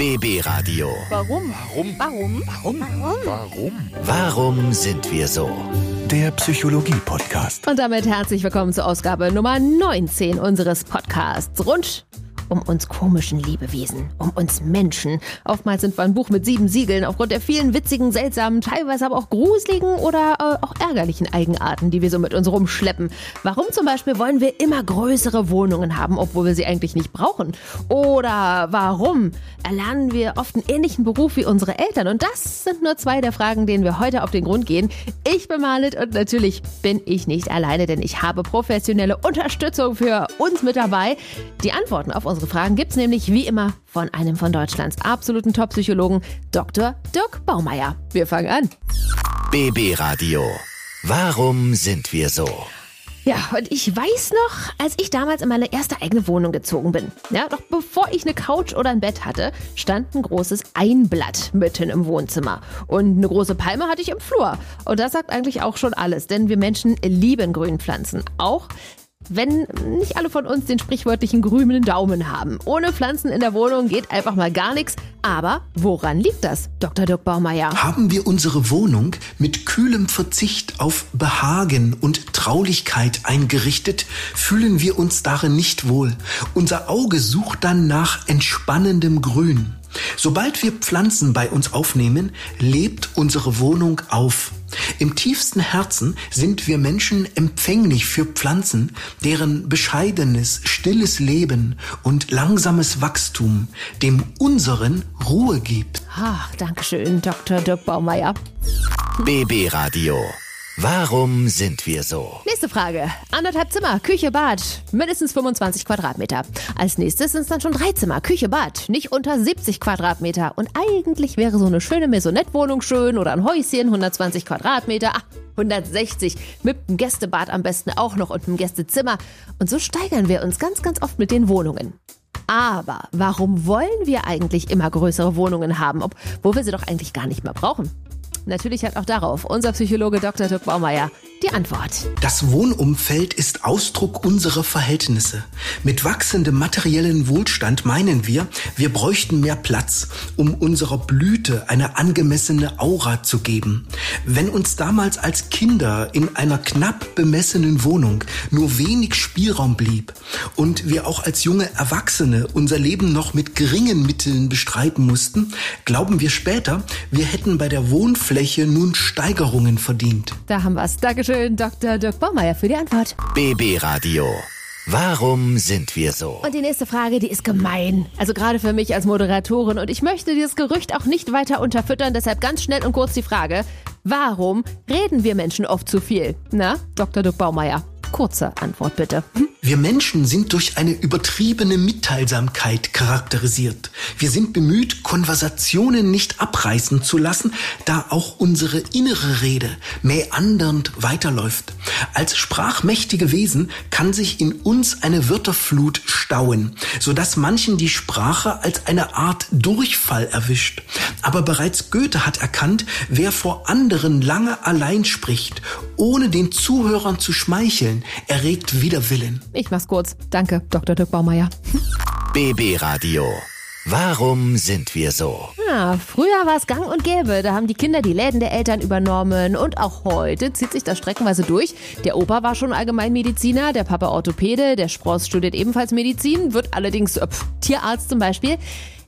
BB Radio. Warum? Warum? Warum? Warum? Warum? Warum sind wir so? Der Psychologie-Podcast. Und damit herzlich willkommen zur Ausgabe Nummer 19 unseres Podcasts. Rund um uns komischen Lebewesen, um uns Menschen. Oftmals sind wir ein Buch mit sieben Siegeln aufgrund der vielen witzigen, seltsamen, teilweise aber auch gruseligen oder äh, auch ärgerlichen Eigenarten, die wir so mit uns rumschleppen. Warum zum Beispiel wollen wir immer größere Wohnungen haben, obwohl wir sie eigentlich nicht brauchen? Oder warum erlernen wir oft einen ähnlichen Beruf wie unsere Eltern? Und das sind nur zwei der Fragen, denen wir heute auf den Grund gehen. Ich bin Marlit und natürlich bin ich nicht alleine, denn ich habe professionelle Unterstützung für uns mit dabei. Die Antworten auf unsere Fragen gibt's nämlich wie immer von einem von Deutschlands absoluten Top-Psychologen, Dr. Dirk Baumeier. Wir fangen an. BB Radio. Warum sind wir so? Ja, und ich weiß noch, als ich damals in meine erste eigene Wohnung gezogen bin. Ja, doch bevor ich eine Couch oder ein Bett hatte, stand ein großes Einblatt mitten im Wohnzimmer. Und eine große Palme hatte ich im Flur. Und das sagt eigentlich auch schon alles, denn wir Menschen lieben Grünpflanzen. Auch wenn nicht alle von uns den sprichwörtlichen grünen Daumen haben. Ohne Pflanzen in der Wohnung geht einfach mal gar nichts. Aber woran liegt das, Dr. Dirk Baumeier? Haben wir unsere Wohnung mit kühlem Verzicht auf Behagen und Traulichkeit eingerichtet, fühlen wir uns darin nicht wohl. Unser Auge sucht dann nach entspannendem Grün. Sobald wir Pflanzen bei uns aufnehmen, lebt unsere Wohnung auf. Im tiefsten Herzen sind wir Menschen empfänglich für Pflanzen, deren bescheidenes, stilles Leben und langsames Wachstum dem unseren Ruhe gibt. Ach, Dankeschön, Dr. Dirk Baumeier. BB Radio. Warum sind wir so? Nächste Frage. Anderthalb Zimmer, Küche, Bad, mindestens 25 Quadratmeter. Als nächstes sind es dann schon drei Zimmer, Küche, Bad, nicht unter 70 Quadratmeter. Und eigentlich wäre so eine schöne Maisonette-Wohnung schön oder ein Häuschen, 120 Quadratmeter, ach, 160 mit einem Gästebad am besten auch noch und einem Gästezimmer. Und so steigern wir uns ganz, ganz oft mit den Wohnungen. Aber warum wollen wir eigentlich immer größere Wohnungen haben, obwohl wir sie doch eigentlich gar nicht mehr brauchen? Natürlich hat auch darauf unser Psychologe Dr. Dirk Baumeier die Antwort. Das Wohnumfeld ist Ausdruck unserer Verhältnisse. Mit wachsendem materiellen Wohlstand meinen wir, wir bräuchten mehr Platz, um unserer Blüte eine angemessene Aura zu geben. Wenn uns damals als Kinder in einer knapp bemessenen Wohnung nur wenig Spielraum blieb und wir auch als junge Erwachsene unser Leben noch mit geringen Mitteln bestreiten mussten, glauben wir später, wir hätten bei der Wohnfläche nun Steigerungen verdient. Da haben wir's. Dankeschön, Dr. Dirk Baumeier, für die Antwort. BB Radio. Warum sind wir so? Und die nächste Frage, die ist gemein. Also gerade für mich als Moderatorin. Und ich möchte dieses Gerücht auch nicht weiter unterfüttern. Deshalb ganz schnell und kurz die Frage. Warum reden wir Menschen oft zu viel? Na, Dr. Dirk Baumeier. Kurze Antwort bitte. Wir Menschen sind durch eine übertriebene Mitteilsamkeit charakterisiert. Wir sind bemüht, Konversationen nicht abreißen zu lassen, da auch unsere innere Rede mäandernd weiterläuft. Als sprachmächtige Wesen kann sich in uns eine Wörterflut stauen, sodass manchen die Sprache als eine Art Durchfall erwischt. Aber bereits Goethe hat erkannt, wer vor anderen lange allein spricht, ohne den Zuhörern zu schmeicheln, erregt Widerwillen. Ich mach's kurz. Danke, Dr. Dirk Baumeier. BB Radio. Warum sind wir so? Ja, früher war es gang und gäbe. Da haben die Kinder die Läden der Eltern übernommen. Und auch heute zieht sich das streckenweise durch. Der Opa war schon Allgemeinmediziner, der Papa Orthopäde, der Spross studiert ebenfalls Medizin, wird allerdings äh, pf, Tierarzt zum Beispiel.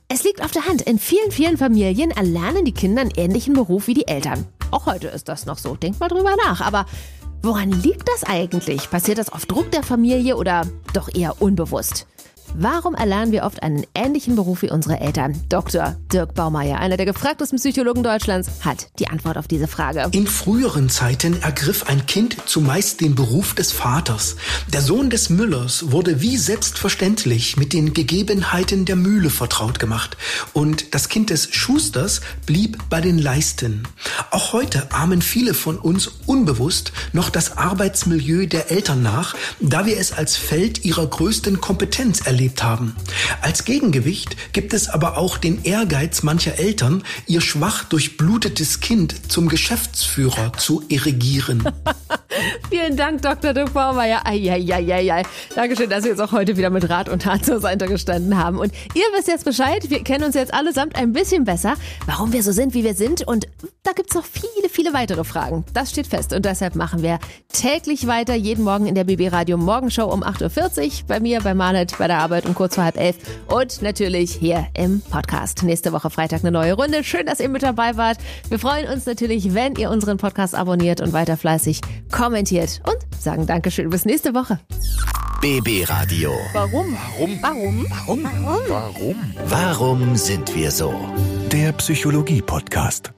Es liegt auf der Hand. In vielen, vielen Familien erlernen die Kinder einen ähnlichen Beruf wie die Eltern. Auch heute ist das noch so. Denkt mal drüber nach. Aber woran liegt das eigentlich? Passiert das auf Druck der Familie oder doch eher unbewusst? Warum erlernen wir oft einen ähnlichen Beruf wie unsere Eltern? Dr. Dirk Baumeier, einer der gefragtesten Psychologen Deutschlands, hat die Antwort auf diese Frage. In früheren Zeiten ergriff ein Kind zumeist den Beruf des Vaters. Der Sohn des Müllers wurde wie selbstverständlich mit den Gegebenheiten der Mühle vertraut gemacht und das Kind des Schusters blieb bei den Leisten. Auch heute ahmen viele von uns unbewusst noch das Arbeitsmilieu der Eltern nach, da wir es als Feld ihrer größten Kompetenz erleben erlebt haben. Als Gegengewicht gibt es aber auch den Ehrgeiz mancher Eltern, ihr schwach durchblutetes Kind zum Geschäftsführer zu erigieren. Vielen Dank, Dr. de Vormeier. Eieieiei. Dankeschön, dass Sie uns auch heute wieder mit Rat und Tat zur Seite gestanden haben. Und ihr wisst jetzt Bescheid. Wir kennen uns jetzt allesamt ein bisschen besser, warum wir so sind, wie wir sind. Und da gibt's noch viele, viele weitere Fragen. Das steht fest. Und deshalb machen wir täglich weiter, jeden Morgen in der BB Radio Morgenshow um 8.40 Uhr. Bei mir, bei Manet, bei der Arbeit um kurz vor halb elf. Und natürlich hier im Podcast. Nächste Woche Freitag eine neue Runde. Schön, dass ihr mit dabei wart. Wir freuen uns natürlich, wenn ihr unseren Podcast abonniert und weiter fleißig kommentiert. Und sagen Dankeschön. Bis nächste Woche. BB Radio. Warum? Warum? Warum? Warum? Warum? Warum sind wir so? Der Psychologie-Podcast.